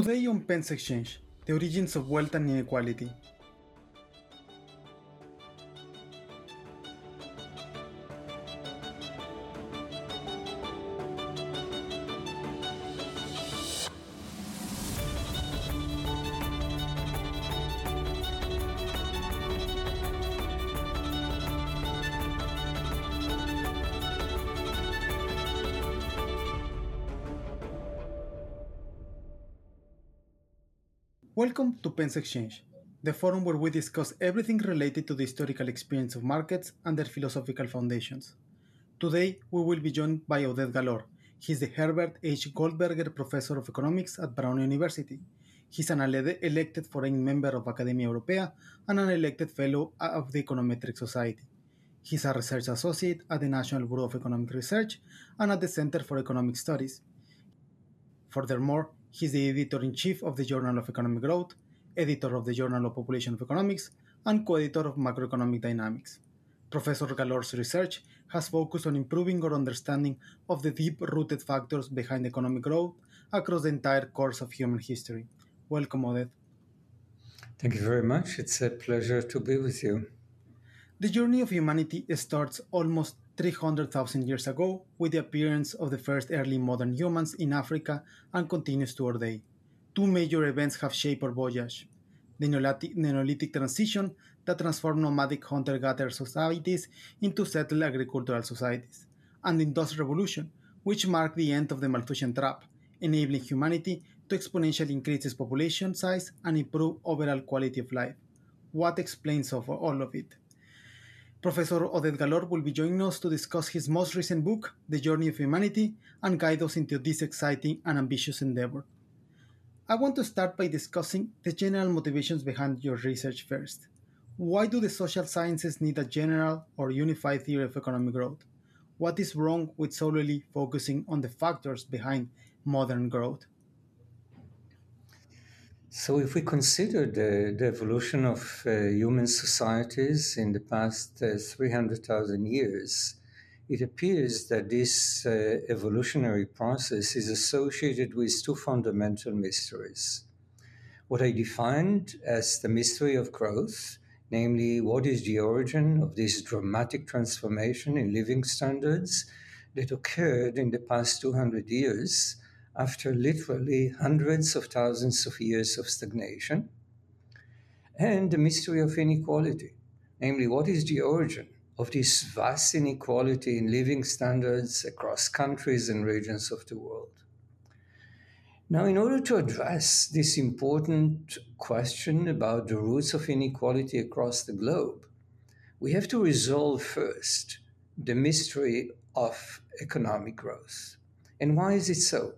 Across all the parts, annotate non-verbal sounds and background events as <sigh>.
Today on Pence Exchange, the origins of wealth and inequality. Pence Exchange, the forum where we discuss everything related to the historical experience of markets and their philosophical foundations. Today, we will be joined by Oded Galor. He's the Herbert H. Goldberger Professor of Economics at Brown University. He's an elected foreign member of Academia Europaea and an elected fellow of the Econometric Society. He's a research associate at the National Bureau of Economic Research and at the Center for Economic Studies. Furthermore, He's the editor in chief of the Journal of Economic Growth, editor of the Journal of Population of Economics, and co editor of Macroeconomic Dynamics. Professor Galor's research has focused on improving our understanding of the deep rooted factors behind economic growth across the entire course of human history. Welcome, Oded. Thank you very much. It's a pleasure to be with you. The journey of humanity starts almost 300,000 years ago with the appearance of the first early modern humans in Africa and continues to our day. Two major events have shaped our voyage the Neolithic transition that transformed nomadic hunter gatherer societies into settled agricultural societies, and the Industrial Revolution, which marked the end of the Malthusian trap, enabling humanity to exponentially increase its population size and improve overall quality of life. What explains all of it? Professor Oded Galor will be joining us to discuss his most recent book, The Journey of Humanity, and guide us into this exciting and ambitious endeavor. I want to start by discussing the general motivations behind your research first. Why do the social sciences need a general or unified theory of economic growth? What is wrong with solely focusing on the factors behind modern growth? So, if we consider the, the evolution of uh, human societies in the past uh, 300,000 years, it appears that this uh, evolutionary process is associated with two fundamental mysteries. What I defined as the mystery of growth, namely, what is the origin of this dramatic transformation in living standards that occurred in the past 200 years after literally hundreds of thousands of years of stagnation, and the mystery of inequality, namely, what is the origin of this vast inequality in living standards across countries and regions of the world. Now, in order to address this important question about the roots of inequality across the globe, we have to resolve first the mystery of economic growth. And why is it so?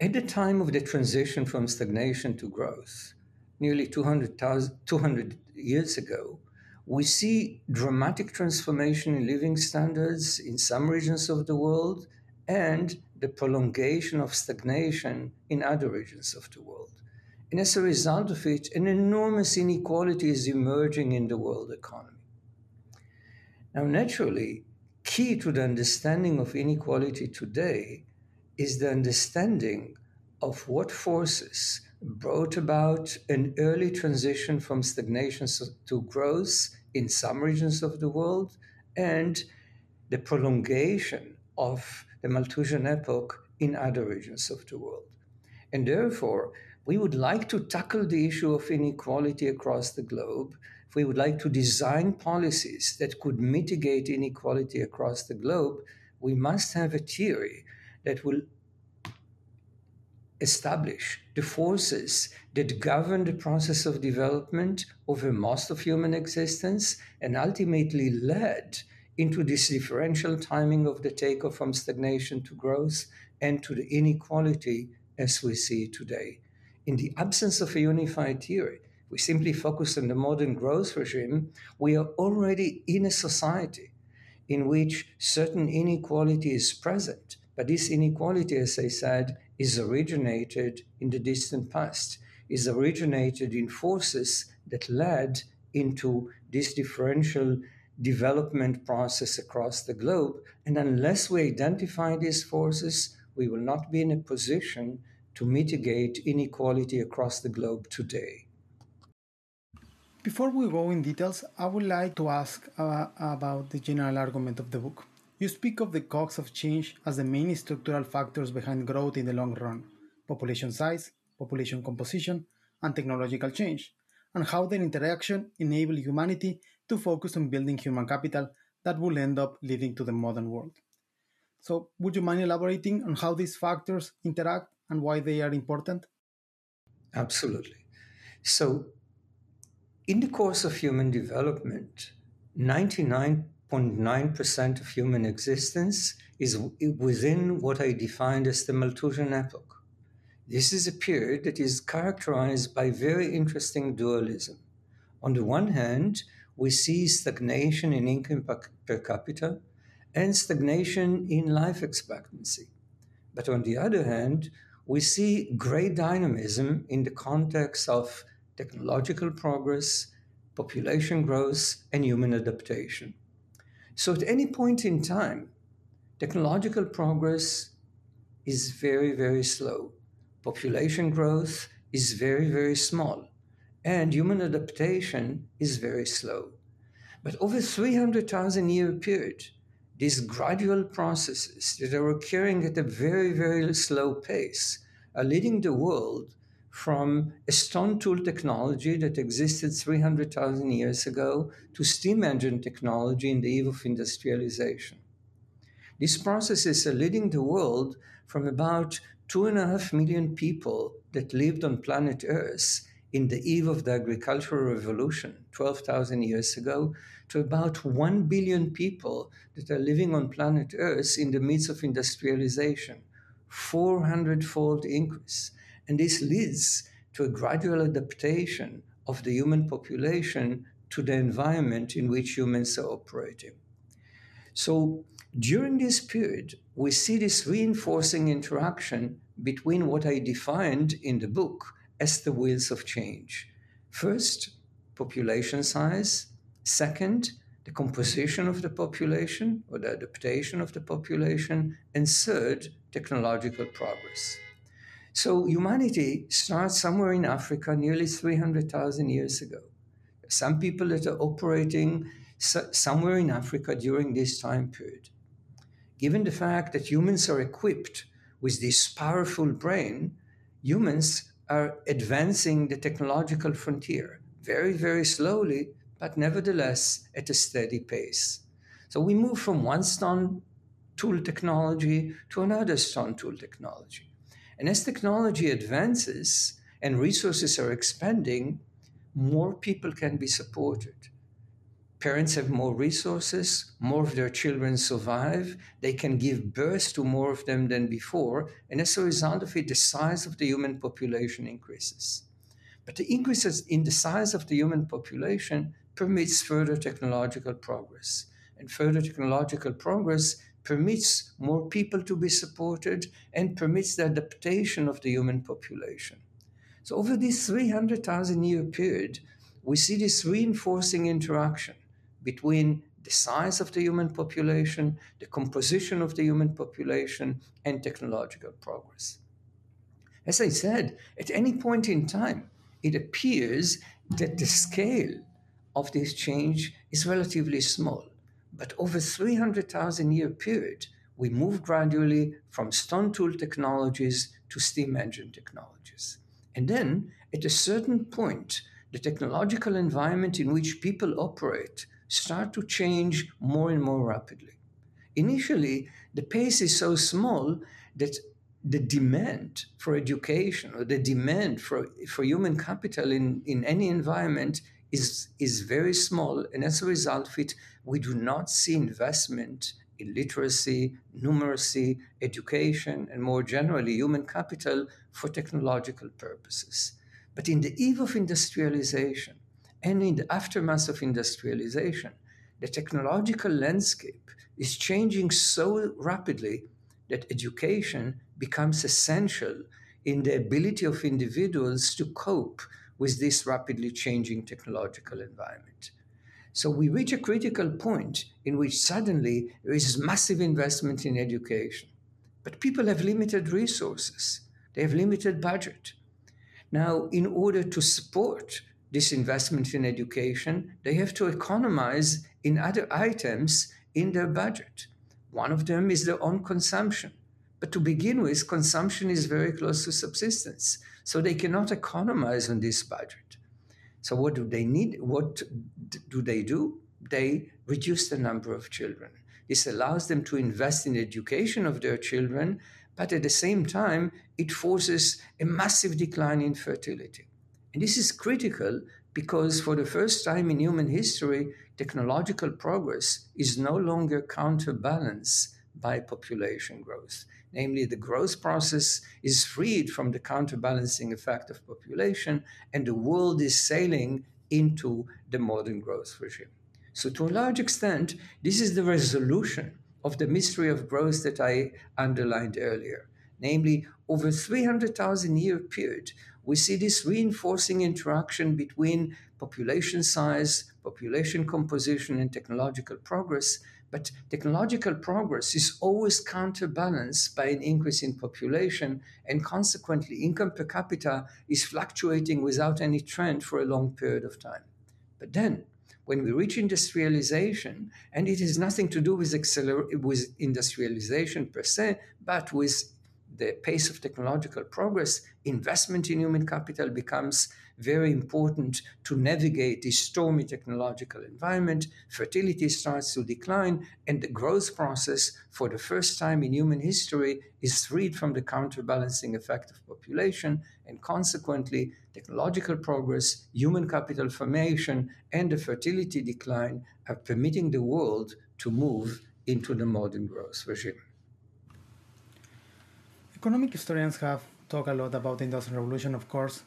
At the time of the transition from stagnation to growth, nearly 200, 200 years ago, we see dramatic transformation in living standards in some regions of the world and the prolongation of stagnation in other regions of the world. And as a result of it, an enormous inequality is emerging in the world economy. Now, naturally, key to the understanding of inequality today is the understanding of what forces brought about an early transition from stagnation to growth in some regions of the world and the prolongation of the Malthusian epoch in other regions of the world. And therefore, we would like to tackle the issue of inequality across the globe. If we would like to design policies that could mitigate inequality across the globe, we must have a theory that will establish the forces that govern the process of development over most of human existence and ultimately led into this differential timing of the takeoff from stagnation to growth and to the inequality as we see today. In the absence of a unified theory, we simply focus on the modern growth regime, we are already in a society in which certain inequality is present. But this inequality, as I said, is originated in the distant past, is originated in forces that led into this differential development process across the globe. And unless we identify these forces, we will not be in a position to mitigate inequality across the globe today. Before we go in details, I would like to ask uh, about the general argument of the book. You speak of the cogs of change as the main structural factors behind growth in the long run population size, population composition, and technological change, and how their interaction enable humanity to focus on building human capital that will end up leading to the modern world. So, would you mind elaborating on how these factors interact and why they are important? Absolutely. So, in the course of human development, 99.9% of human existence is within what I defined as the Malthusian epoch. This is a period that is characterized by very interesting dualism. On the one hand, we see stagnation in income per capita and stagnation in life expectancy. But on the other hand, we see great dynamism in the context of technological progress, population growth, and human adaptation. So, at any point in time, technological progress is very, very slow. Population growth is very, very small. And human adaptation is very slow. But over 300,000 year period, these gradual processes that are occurring at a very, very slow pace are leading the world from a stone tool technology that existed 300,000 years ago to steam engine technology in the eve of industrialization. These processes are leading the world from about two and a half million people that lived on planet Earth in the eve of the agricultural revolution 12,000 years ago to about 1 billion people that are living on planet Earth in the midst of industrialization. 400 fold increase. And this leads to a gradual adaptation of the human population to the environment in which humans are operating. So during this period, we see this reinforcing interaction between what I defined in the book as the wheels of change. First, population size. Second, the composition of the population or the adaptation of the population. And third, technological progress. So humanity starts somewhere in Africa nearly 300,000 years ago. Some people that are operating somewhere in Africa during this time period. Given the fact that humans are equipped with this powerful brain, humans are advancing the technological frontier very, very slowly, but nevertheless at a steady pace. So we move from one stone tool technology to another stone tool technology. And as technology advances and resources are expanding, more people can be supported parents have more resources, more of their children survive, they can give birth to more of them than before, and as a result of it, the size of the human population increases. But the increases in the size of the human population permits further technological progress. And further technological progress permits more people to be supported and permits the adaptation of the human population. So, over this 300,000 year period, we see this reinforcing interaction between the size of the human population, the composition of the human population, and technological progress. As I said, at any point in time, it appears that the scale of this change is relatively small. But over 300,000 year period, we move gradually from stone tool technologies to steam engine technologies. And then, at a certain point, the technological environment in which people operate start to change more and more rapidly. Initially, the pace is so small that the demand for education or the demand for, for human capital in, in any environment is, is very small. And as a result of it, we do not see investment in literacy, numeracy, education, and more generally, human capital for technological purposes. But in the eve of industrialization, and in the aftermath of industrialization, the technological landscape is changing so rapidly that education becomes essential in the ability of individuals to cope with this rapidly changing technological environment. So we reach a critical point in which suddenly there is massive investment in education. But people have limited resources. they have limited budget. Now, in order to support this investment in education, they have to economize in other items in their budget. One of them is their own consumption. But to begin with, consumption is very close to subsistence. So they cannot economize on this budget. So what do they need? What do they do? They reduce the number of children. This allows them to invest in education of their children, but at the same time, it forces a massive decline in fertility. And this is critical because for the first time in human history, technological progress is no longer counterbalanced by population growth. Namely, the growth process is freed from the counterbalancing effect of population, and the world is sailing into the modern growth regime. So, to a large extent, this is the resolution of the mystery of growth that I underlined earlier. Namely, over 300,000 year period, we see this reinforcing interaction between population size, population composition, and technological progress but technological progress is always counterbalanced by an increase in population, and consequently, income per capita is fluctuating without any trend for a long period of time. But then, when we reach industrialization, and it has nothing to do with, acceler- with industrialization per se, but with the pace of technological progress, investment in human capital becomes very important to navigate this stormy technological environment. Fertility starts to decline, and the growth process, for the first time in human history, is freed from the counterbalancing effect of population, and consequently, technological progress, human capital formation, and the fertility decline are permitting the world to move into the modern growth regime. Economic historians have talked a lot about the Industrial Revolution, of course,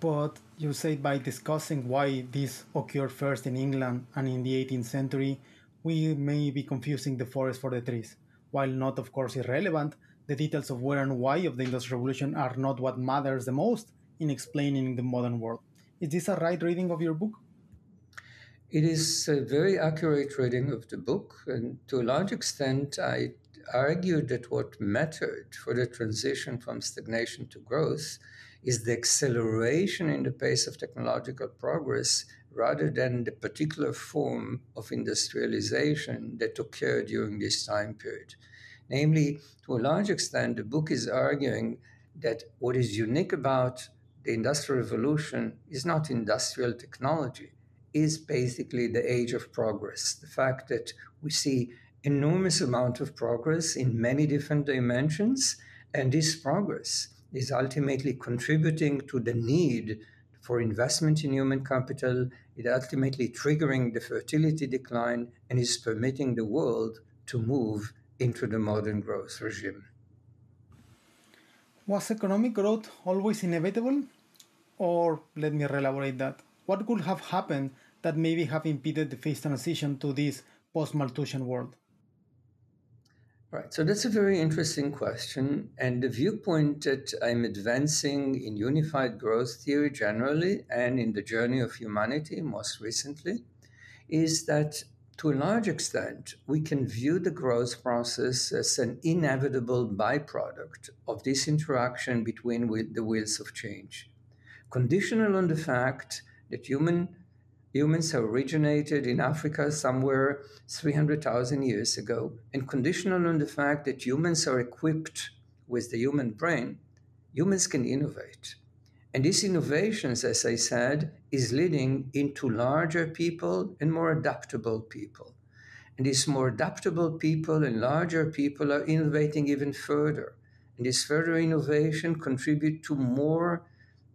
but you say by discussing why this occurred first in England and in the 18th century, we may be confusing the forest for the trees. While not, of course, irrelevant, the details of where and why of the Industrial Revolution are not what matters the most in explaining the modern world. Is this a right reading of your book? It is a very accurate reading of the book, and to a large extent, I argued that what mattered for the transition from stagnation to growth is the acceleration in the pace of technological progress rather than the particular form of industrialization that occurred during this time period. Namely, to a large extent, the book is arguing that what is unique about the Industrial Revolution is not industrial technology, is basically the age of progress. The fact that we see enormous amount of progress in many different dimensions, and this progress is ultimately contributing to the need for investment in human capital, it ultimately triggering the fertility decline and is permitting the world to move into the modern growth regime. Was economic growth always inevitable? Or let me elaborate that. What could have happened that maybe have impeded the phase transition to this post Malthusian world? Right. So that's a very interesting question. And the viewpoint that I'm advancing in unified growth theory generally and in the journey of humanity most recently is that to a large extent, we can view the growth process as an inevitable byproduct of this interaction between the wheels of change, conditional on the fact that human Humans have originated in Africa somewhere 300,000 years ago, and conditional on the fact that humans are equipped with the human brain, humans can innovate. And these innovations, as I said, is leading into larger people and more adaptable people. And these more adaptable people and larger people are innovating even further. And this further innovation contribute to more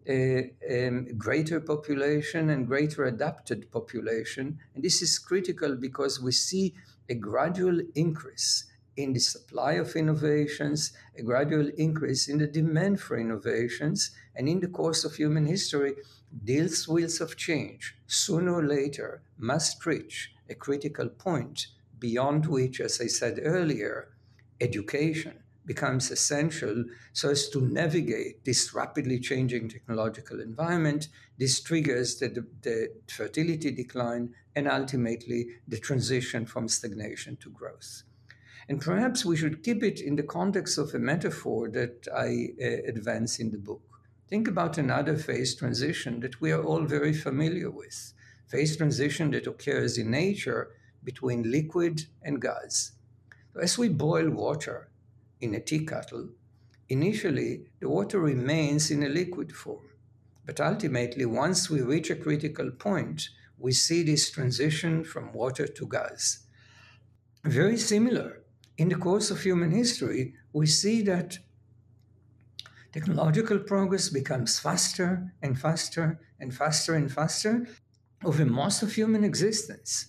a, a, greater population and greater adapted population. And this is critical because we see a gradual increase in the supply of innovations, a gradual increase in the demand for innovations, and in the course of human history, these wheels of change sooner or later must reach a critical point beyond which, as I said earlier, education, becomes essential so as to navigate this rapidly changing technological environment. This triggers the, the fertility decline and ultimately the transition from stagnation to growth. And perhaps we should keep it in the context of a metaphor that I uh, advance in the book. Think about another phase transition that we are all very familiar with phase transition that occurs in nature between liquid and gas. As we boil water in a tea kettle, initially the water remains in a liquid form. But ultimately, once we reach a critical point, we see this transition from water to gas. Very similar, in the course of human history, we see that technological progress becomes faster and faster and faster and faster over most of human existence.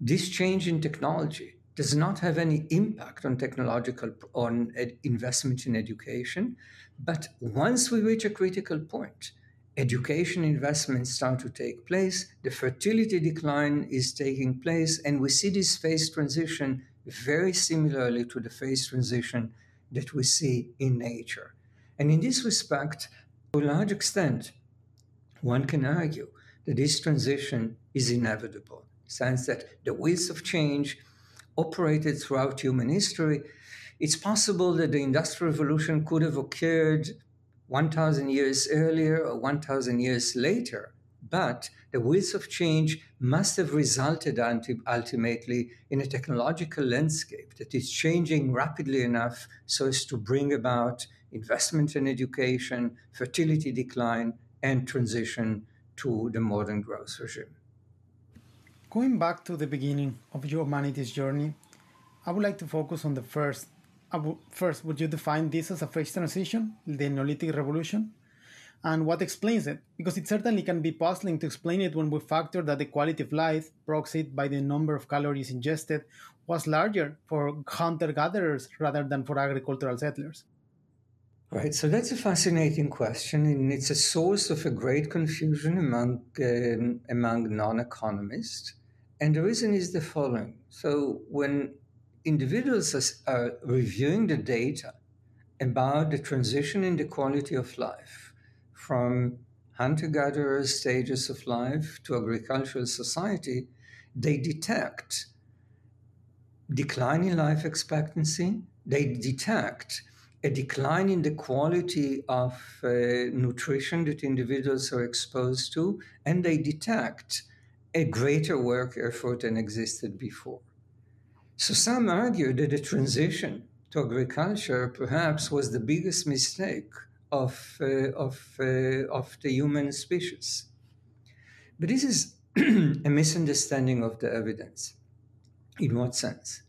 This change in technology does not have any impact on technological on investment in education, but once we reach a critical point, education investments start to take place, the fertility decline is taking place, and we see this phase transition very similarly to the phase transition that we see in nature. And in this respect, to a large extent, one can argue that this transition is inevitable, sense that the wheels of change operated throughout human history. It's possible that the Industrial Revolution could have occurred 1,000 years earlier or 1,000 years later, but the wheels of change must have resulted ultimately in a technological landscape that is changing rapidly enough so as to bring about investment in education, fertility decline, and transition to the modern growth regime. Going back to the beginning of your humanity's journey, I would like to focus on the first. first, would you define this as a phase transition, the Neolithic Revolution? And what explains it? Because it certainly can be puzzling to explain it when we factor that the quality of life, proxied by the number of calories ingested, was larger for hunter gatherers rather than for agricultural settlers. Right, so that's a fascinating question, and it's a source of a great confusion among um, among non-economists. And the reason is the following: so when individuals are reviewing the data about the transition in the quality of life from hunter-gatherer stages of life to agricultural society, they detect decline in life expectancy. They detect a decline in the quality of uh, nutrition that individuals are exposed to, and they detect a greater work effort than existed before. So some argue that the transition to agriculture perhaps was the biggest mistake of, uh, of, uh, of the human species. But this is <clears throat> a misunderstanding of the evidence. In what sense?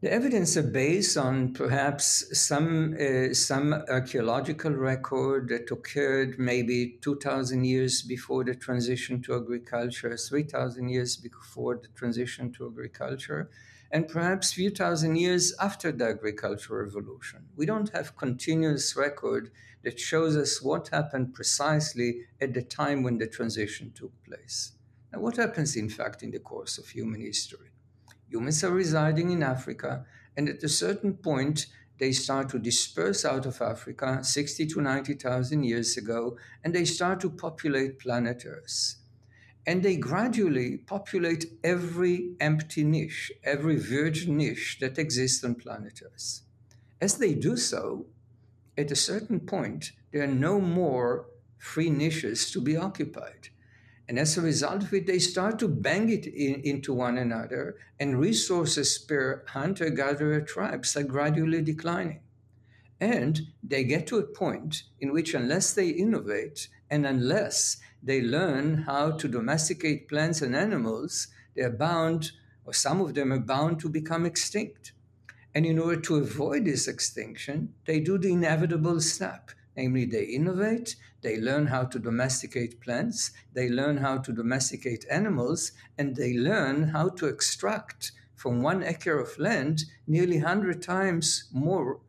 The evidence are based on perhaps some uh, some archaeological record that occurred maybe 2,000 years before the transition to agriculture, 3,000 years before the transition to agriculture, and perhaps few thousand years after the agricultural revolution. We don't have continuous record that shows us what happened precisely at the time when the transition took place. Now, what happens, in fact, in the course of human history? Humans are residing in Africa, and at a certain point, they start to disperse out of Africa 60 to 90,000 years ago, and they start to populate planet Earth. And they gradually populate every empty niche, every virgin niche that exists on planet Earth. As they do so, at a certain point, there are no more free niches to be occupied. And as a result of it, they start to bang it in, into one another, and resources per hunter gatherer tribes are gradually declining. And they get to a point in which, unless they innovate and unless they learn how to domesticate plants and animals, they're bound, or some of them are bound to become extinct. And in order to avoid this extinction, they do the inevitable step namely, they innovate, they learn how to domesticate plants, they learn how to domesticate animals, and they learn how to extract from one acre of land nearly 100 times more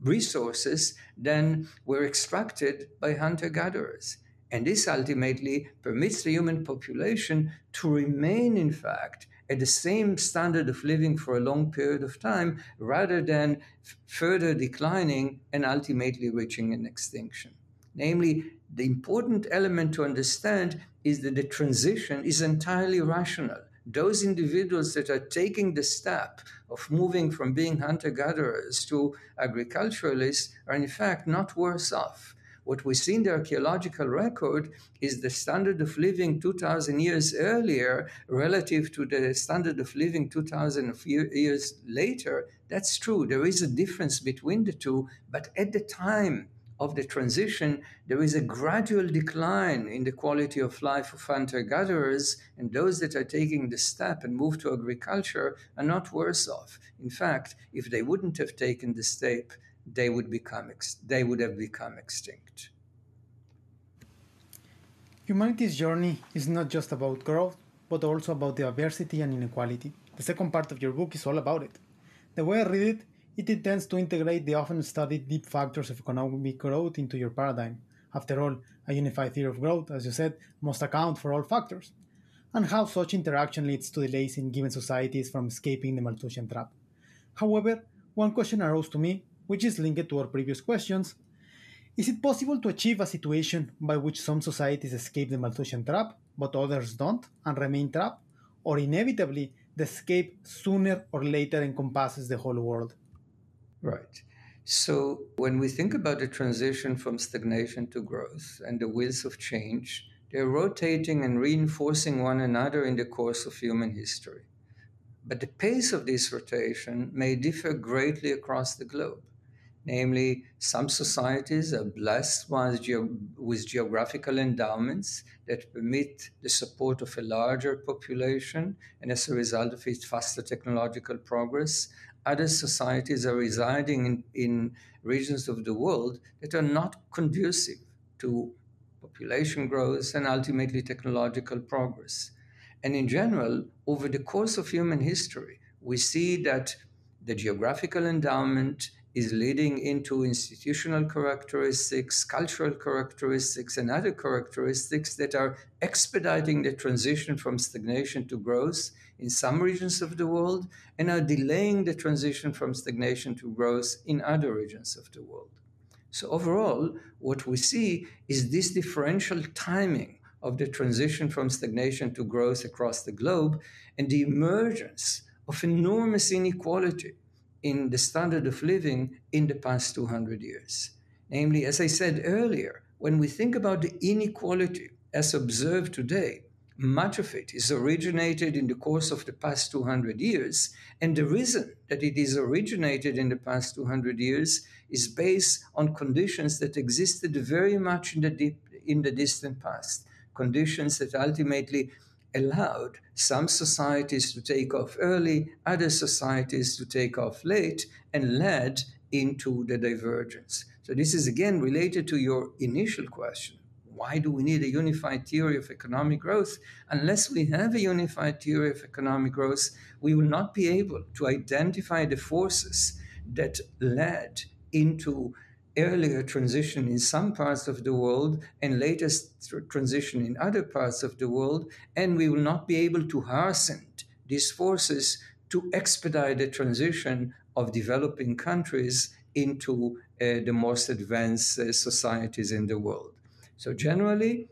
resources than were extracted by hunter gatherers. And this ultimately permits the human population to remain, in fact, at the same standard of living for a long period of time rather than f- further declining and ultimately reaching an extinction. Namely, the important element to understand is that the transition is entirely rational. those individuals that are taking the step of moving from being hunter gatherers to agriculturalists are in fact not worse off. What we see in the archaeological record is the standard of living 2,000 years earlier relative to the standard of living 2,000 years later. That's true. There is a difference between the two, but at the time, of the transition, there is a gradual decline in the quality of life of hunter gatherers, and those that are taking the step and move to agriculture are not worse off. In fact, if they wouldn't have taken the step, they would become ex- they would have become extinct. Humanity's journey is not just about growth, but also about diversity and inequality. The second part of your book is all about it. The way I read it, it intends to integrate the often studied deep factors of economic growth into your paradigm. After all, a unified theory of growth, as you said, must account for all factors, and how such interaction leads to delays in given societies from escaping the Malthusian trap. However, one question arose to me, which is linked to our previous questions. Is it possible to achieve a situation by which some societies escape the Malthusian trap, but others don't and remain trapped? Or inevitably, the escape sooner or later encompasses the whole world? Right. So when we think about the transition from stagnation to growth and the wheels of change, they're rotating and reinforcing one another in the course of human history. But the pace of this rotation may differ greatly across the globe. Namely, some societies are blessed with geographical endowments that permit the support of a larger population, and as a result of it, faster technological progress other societies are residing in, in regions of the world that are not conducive to population growth and ultimately technological progress. And in general, over the course of human history, we see that the geographical endowment is leading into institutional characteristics, cultural characteristics, and other characteristics that are expediting the transition from stagnation to growth in some regions of the world and are delaying the transition from stagnation to growth in other regions of the world. So, overall, what we see is this differential timing of the transition from stagnation to growth across the globe and the emergence of enormous inequality in the standard of living in the past 200 years. Namely, as I said earlier, when we think about the inequality as observed today, much of it is originated in the course of the past 200 years. And the reason that it is originated in the past 200 years is based on conditions that existed very much in the, deep, in the distant past, conditions that ultimately allowed some societies to take off early, other societies to take off late, and led into the divergence. So, this is again related to your initial question why do we need a unified theory of economic growth? Unless we have a unified theory of economic growth, we will not be able to identify the forces that led into earlier transition in some parts of the world and later transition in other parts of the world, and we will not be able to hasten these forces to expedite the transition of developing countries into uh, the most advanced uh, societies in the world. So generally,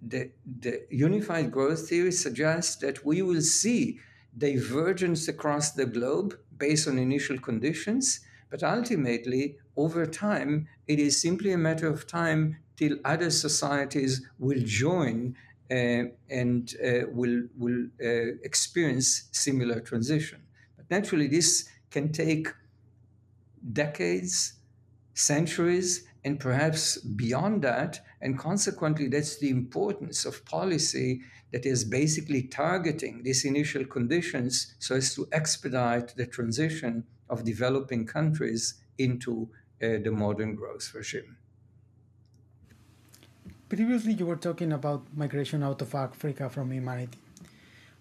the, the unified growth theory suggests that we will see divergence across the globe based on initial conditions, but ultimately, over time, it is simply a matter of time till other societies will join uh, and uh, will, will uh, experience similar transition. But naturally, this can take decades, centuries, and perhaps beyond that. And consequently, that's the importance of policy that is basically targeting these initial conditions so as to expedite the transition of developing countries into uh, the modern growth regime. Previously, you were talking about migration out of Africa from humanity,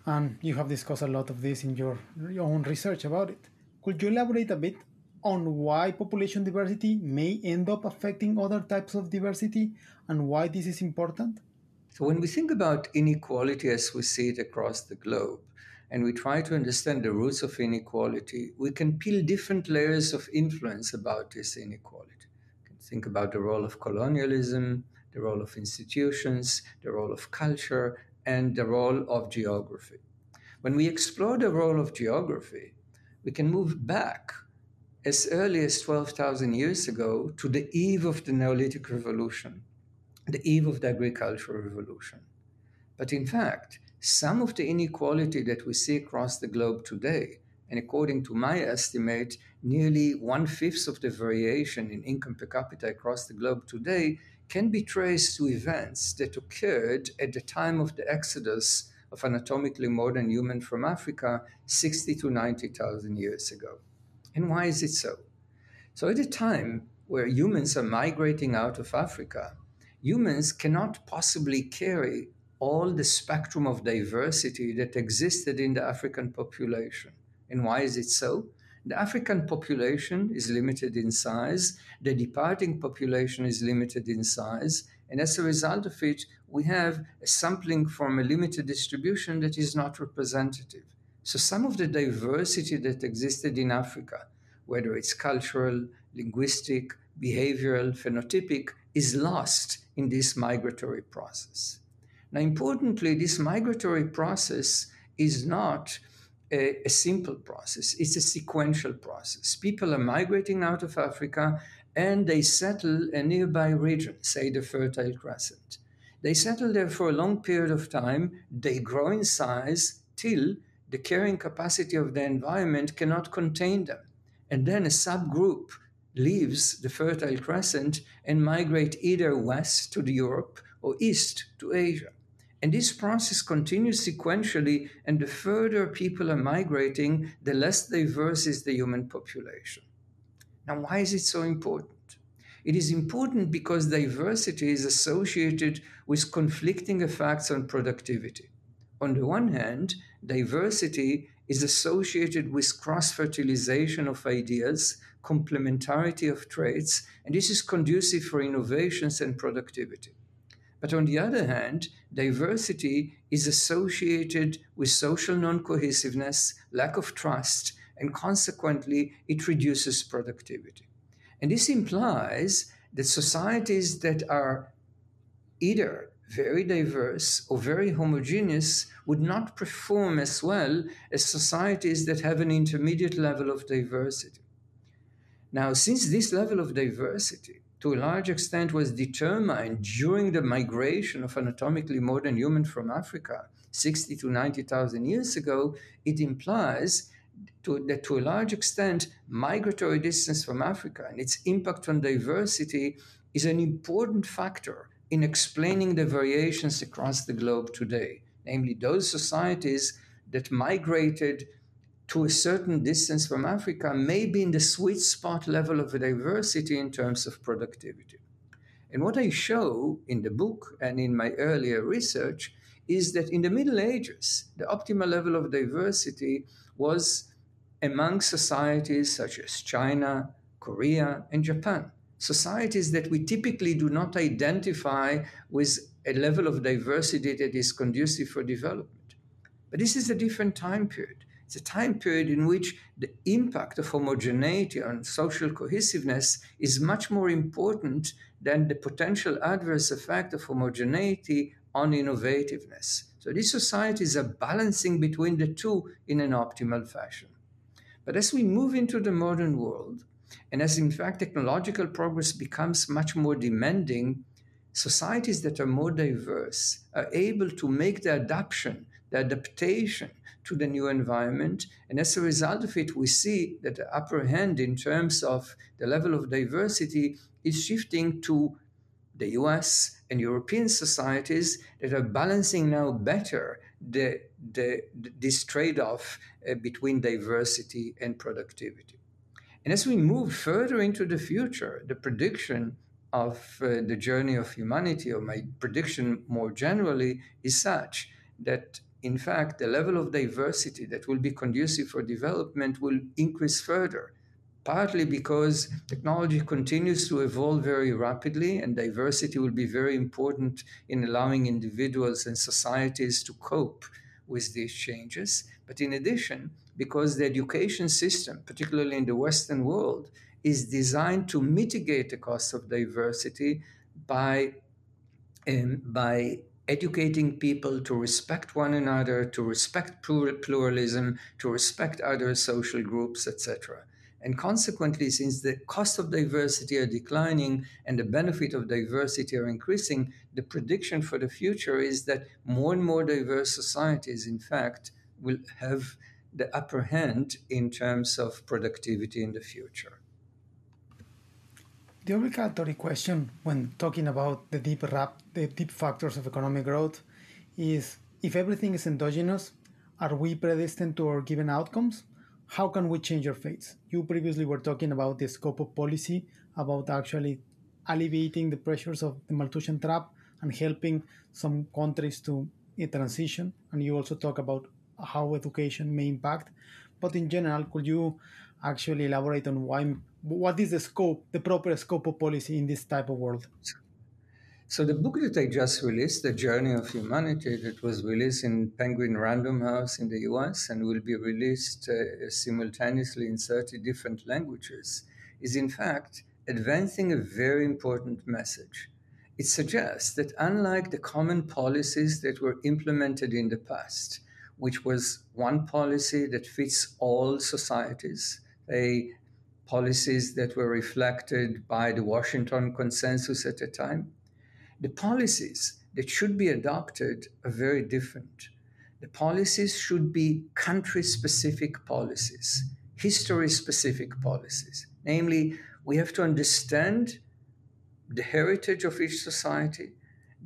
and you have discussed a lot of this in your, your own research about it. Could you elaborate a bit on why population diversity may end up affecting other types of diversity and why this is important? So, when we think about inequality as we see it across the globe, and we try to understand the roots of inequality, we can peel different layers of influence about this inequality. We can think about the role of colonialism, the role of institutions, the role of culture, and the role of geography. When we explore the role of geography, we can move back as early as 12,000 years ago to the eve of the Neolithic Revolution, the eve of the Agricultural Revolution. But in fact, some of the inequality that we see across the globe today, and according to my estimate, nearly one fifth of the variation in income per capita across the globe today can be traced to events that occurred at the time of the exodus of anatomically modern human from Africa 60 to 90,000 years ago. And why is it so? So, at a time where humans are migrating out of Africa, humans cannot possibly carry all the spectrum of diversity that existed in the African population. And why is it so? The African population is limited in size, the departing population is limited in size, and as a result of it, we have a sampling from a limited distribution that is not representative. So some of the diversity that existed in Africa, whether it's cultural, linguistic, behavioral, phenotypic, is lost in this migratory process. Now, importantly, this migratory process is not a, a, simple process, it's a sequential process. People are migrating out of Africa and they settle a nearby region, say the Fertile Crescent. They settle there for a long period of time, they grow in size till the carrying capacity of the environment cannot contain them. And then a subgroup leaves the Fertile Crescent and migrate either west to Europe or east to Asia. And this process continues sequentially, and the further people are migrating, the less diverse is the human population. Now, why is it so important? It is important because diversity is associated with conflicting effects on productivity. On the one hand, diversity is associated with cross fertilization of ideas, complementarity of traits, and this is conducive for innovations and productivity. But on the other hand, diversity is associated with social non cohesiveness, lack of trust, and consequently, it reduces productivity. And this implies that societies that are either very diverse or very homogeneous would not perform as well as societies that have an intermediate level of diversity. Now, since this level of diversity to a large extent was determined during the migration of anatomically modern humans from Africa 60 to 90,000 years ago, it implies to, that to a large extent, migratory distance from Africa and its impact on diversity is an important factor in explaining the variations across the globe today, namely those societies that migrated to a certain distance from Africa may be in the sweet spot level of diversity in terms of productivity. And what I show in the book and in my earlier research is that in the Middle Ages, the optimal level of diversity was among societies such as China, Korea, and Japan societies that we typically do not identify with a level of diversity that is conducive for development. But this is a different time period. It's a time period in which the impact of homogeneity on social cohesiveness is much more important than the potential adverse effect of homogeneity on innovativeness. So these societies are balancing between the two in an optimal fashion. But as we move into the modern world, and as in fact technological progress becomes much more demanding, societies that are more diverse are able to make the adaptation, the adaptation to the new environment. And as a result of it, we see that the upper hand in terms of the level of diversity is shifting to the US and European societies that are balancing now better the, the, this trade off uh, between diversity and productivity. And as we move further into the future, the prediction of uh, the journey of humanity, or my prediction more generally, is such that in fact the level of diversity that will be conducive for development will increase further. Partly because technology continues to evolve very rapidly, and diversity will be very important in allowing individuals and societies to cope with these changes. But in addition, because the education system, particularly in the Western world, is designed to mitigate the cost of diversity by, um, by educating people to respect one another, to respect pluralism, to respect other social groups, etc. And consequently, since the cost of diversity are declining and the benefit of diversity are increasing, the prediction for the future is that more and more diverse societies, in fact, will have the upper hand in terms of productivity in the future. The obligatory question when talking about the deep rap, the deep factors of economic growth is if everything is endogenous, are we predestined to our given outcomes? how can we change our fates? You previously were talking about the scope of policy, about actually alleviating the pressures of the Malthusian trap and helping some countries to eh, transition. And you also talk about how education may impact. But in general, could you actually elaborate on why, what is the scope, the proper scope of policy in this type of world? So the book that I just released, The Journey of Humanity, that was released in Penguin Random House in the US and will be released uh, simultaneously in 30 different languages, is in fact advancing a very important message. It suggests that unlike the common policies that were implemented in the past, which was one policy that fits all societies, a policies that were reflected by the Washington Consensus at the time, the policies that should be adopted are very different. The policies should be country specific policies, history specific policies. Namely, we have to understand the heritage of each society,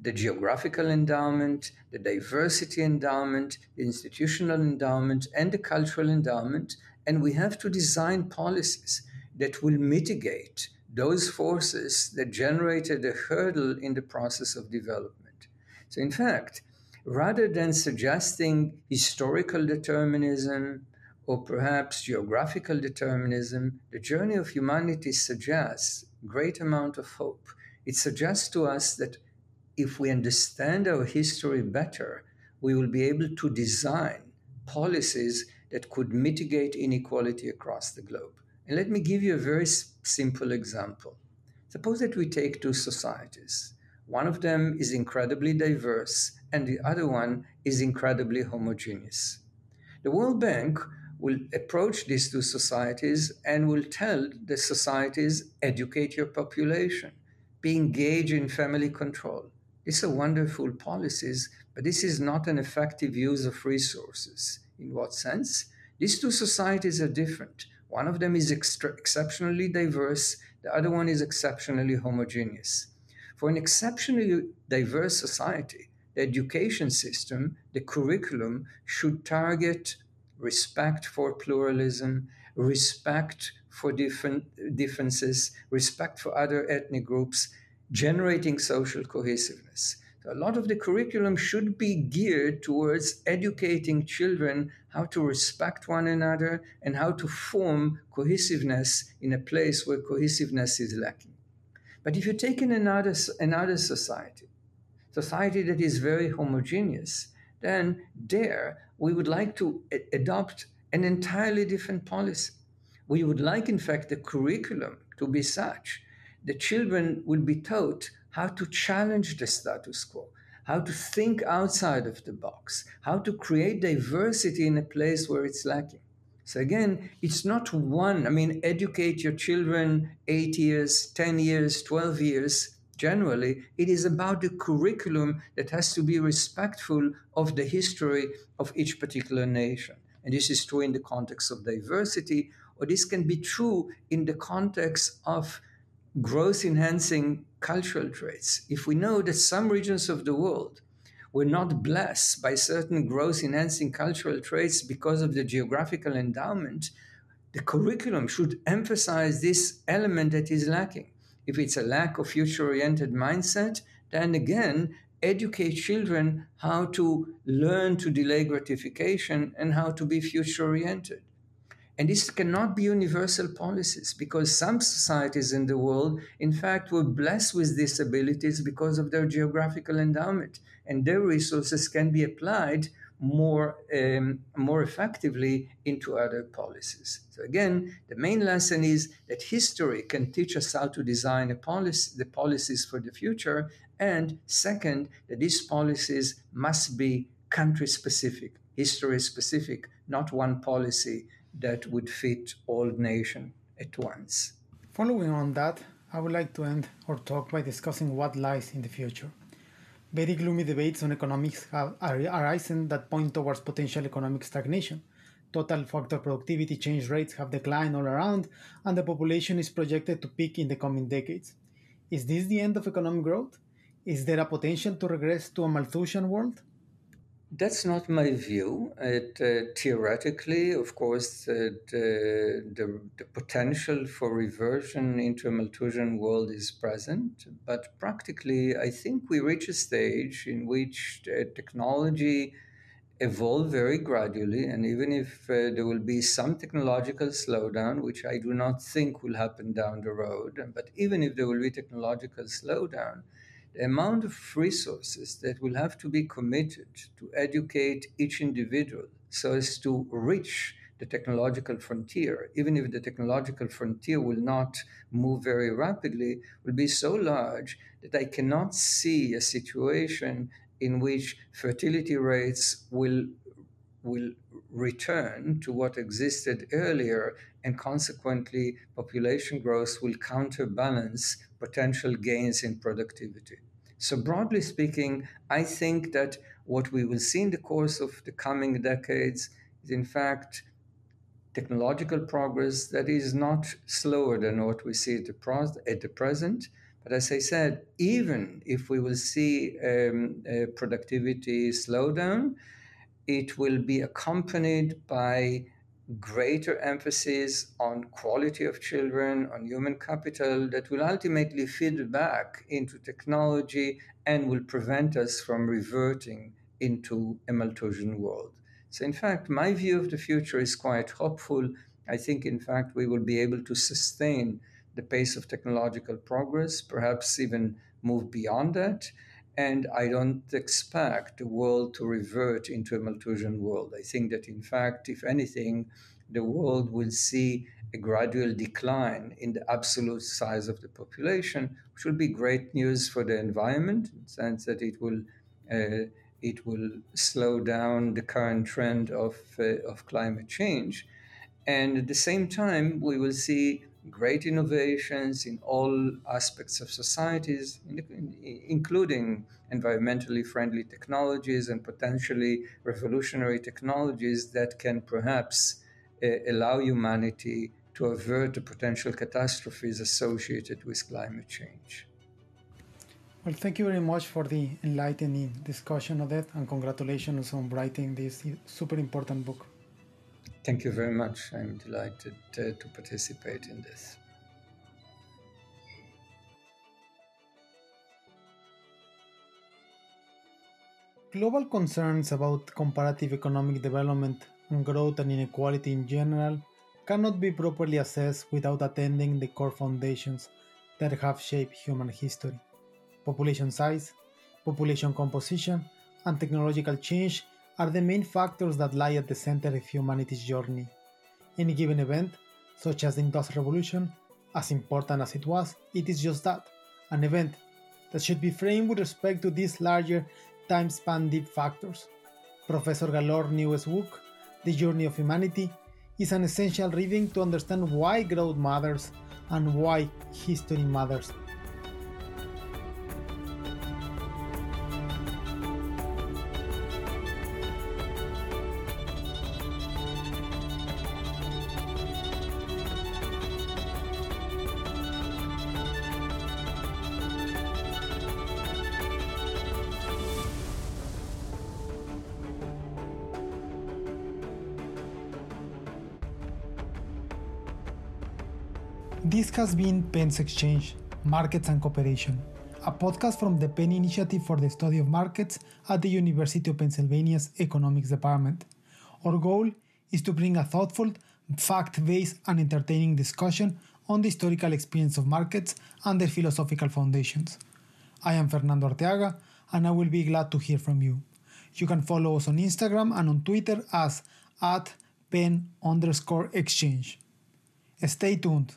the geographical endowment, the diversity endowment, the institutional endowment, and the cultural endowment, and we have to design policies that will mitigate those forces that generated a hurdle in the process of development. So, in fact, rather than suggesting historical determinism or perhaps geographical determinism, the journey of humanity suggests great amount of hope. It suggests to us that if we understand our history better, we will be able to design policies that could mitigate inequality across the globe. And let me give you a very simple example. Suppose that we take two societies. One of them is incredibly diverse, and the other one is incredibly homogeneous. The World Bank will approach these two societies and will tell the societies educate your population, be engaged in family control. These are wonderful policies, but this is not an effective use of resources. In what sense? These two societies are different. One of them is extra- exceptionally diverse, the other one is exceptionally homogeneous. For an exceptionally diverse society, the education system, the curriculum should target respect for pluralism, respect for different differences, respect for other ethnic groups, generating social cohesiveness. A lot of the curriculum should be geared towards educating children how to respect one another and how to form cohesiveness in a place where cohesiveness is lacking. But if you take in another, another society, society that is very homogeneous, then there we would like to a- adopt an entirely different policy. We would like, in fact, the curriculum to be such that children would be taught how to challenge the status quo, how to think outside of the box, how to create diversity in a place where it's lacking. So again, it's not one, I mean, educate your children eight years, 10 years, 12 years. Generally, it is about the curriculum that has to be respectful of the history of each particular nation. And this is true in the context of diversity, or this can be true in the context of growth enhancing cultural traits, if we know that some regions of the world were not blessed by certain growth enhancing cultural traits because of the geographical endowment, the curriculum should emphasize this element that is lacking. If it's a lack of future oriented mindset, then again, educate children how to learn to delay gratification and how to be future oriented. And this cannot be universal policies because some societies in the world, in fact, were blessed with disabilities because of their geographical endowment, and their resources can be applied more, um, more effectively into other policies. So again, the main lesson is that history can teach us how to design policy, the policies for the future, and second, that these policies must be country specific, history specific, not one policy that would fit all nations at once. Following on that, I would like to end our talk by discussing what lies in the future. Very gloomy debates on economics have arisen that point towards potential economic stagnation. Total factor productivity change rates have declined all around, and the population is projected to peak in the coming decades. Is this the end of economic growth? Is there a potential to regress to a Malthusian world? That's not my view. It, uh, theoretically, of course, the, the, the, potential for reversion into a Malthusian world is present, but practically, I think we reach a stage in which technology evolve very gradually, and even if uh, there will be some technological slowdown, which I do not think will happen down the road, but even if there will be technological slowdown, the amount of resources that will have to be committed to educate each individual so as to reach the technological frontier, even if the technological frontier will not move very rapidly, will be so large that I cannot see a situation in which fertility rates will will return to what existed earlier and consequently population growth will counterbalance potential gains in productivity. So, broadly speaking, I think that what we will see in the course of the coming decades is, in fact, technological progress that is not slower than what we see at the, at the present. But as I said, even if we will see um, productivity slowdown, it will be accompanied by greater emphasis on quality of children, on human capital that will ultimately feed back into technology and will prevent us from reverting into a Malthusian world. So, in fact, my view of the future is quite hopeful. I think, in fact, we will be able to sustain the pace of technological progress, perhaps even move beyond that. And I don't expect the world to revert into a Malthusian world. I think that, in fact, if anything, the world will see a gradual decline in the absolute size of the population, which will be great news for the environment in the sense that it will uh, it will slow down the current trend of, uh, of climate change. And at the same time, we will see great innovations in all aspects of societies, including environmentally friendly technologies and potentially revolutionary technologies that can perhaps uh, allow humanity to avert the potential catastrophes associated with climate change. Well, thank you very much for the enlightening discussion of that, and congratulations on writing this super important book. Thank you very much. I'm delighted uh, to participate in this. Global concerns about comparative economic development and growth and inequality in general cannot be properly assessed without attending the core foundations that have shaped human history. Population size, population composition, and technological change are the main factors that lie at the center of humanity's journey. Any given event, such as the Industrial Revolution, as important as it was, it is just that an event that should be framed with respect to these larger time span deep factors. Professor Galor newest book, The Journey of Humanity, is an essential reading to understand why growth matters and why history matters has been PEN's Exchange, Markets and Cooperation, a podcast from the Penn Initiative for the Study of Markets at the University of Pennsylvania's Economics Department. Our goal is to bring a thoughtful, fact based, and entertaining discussion on the historical experience of markets and their philosophical foundations. I am Fernando Arteaga, and I will be glad to hear from you. You can follow us on Instagram and on Twitter as at pen underscore exchange. Stay tuned.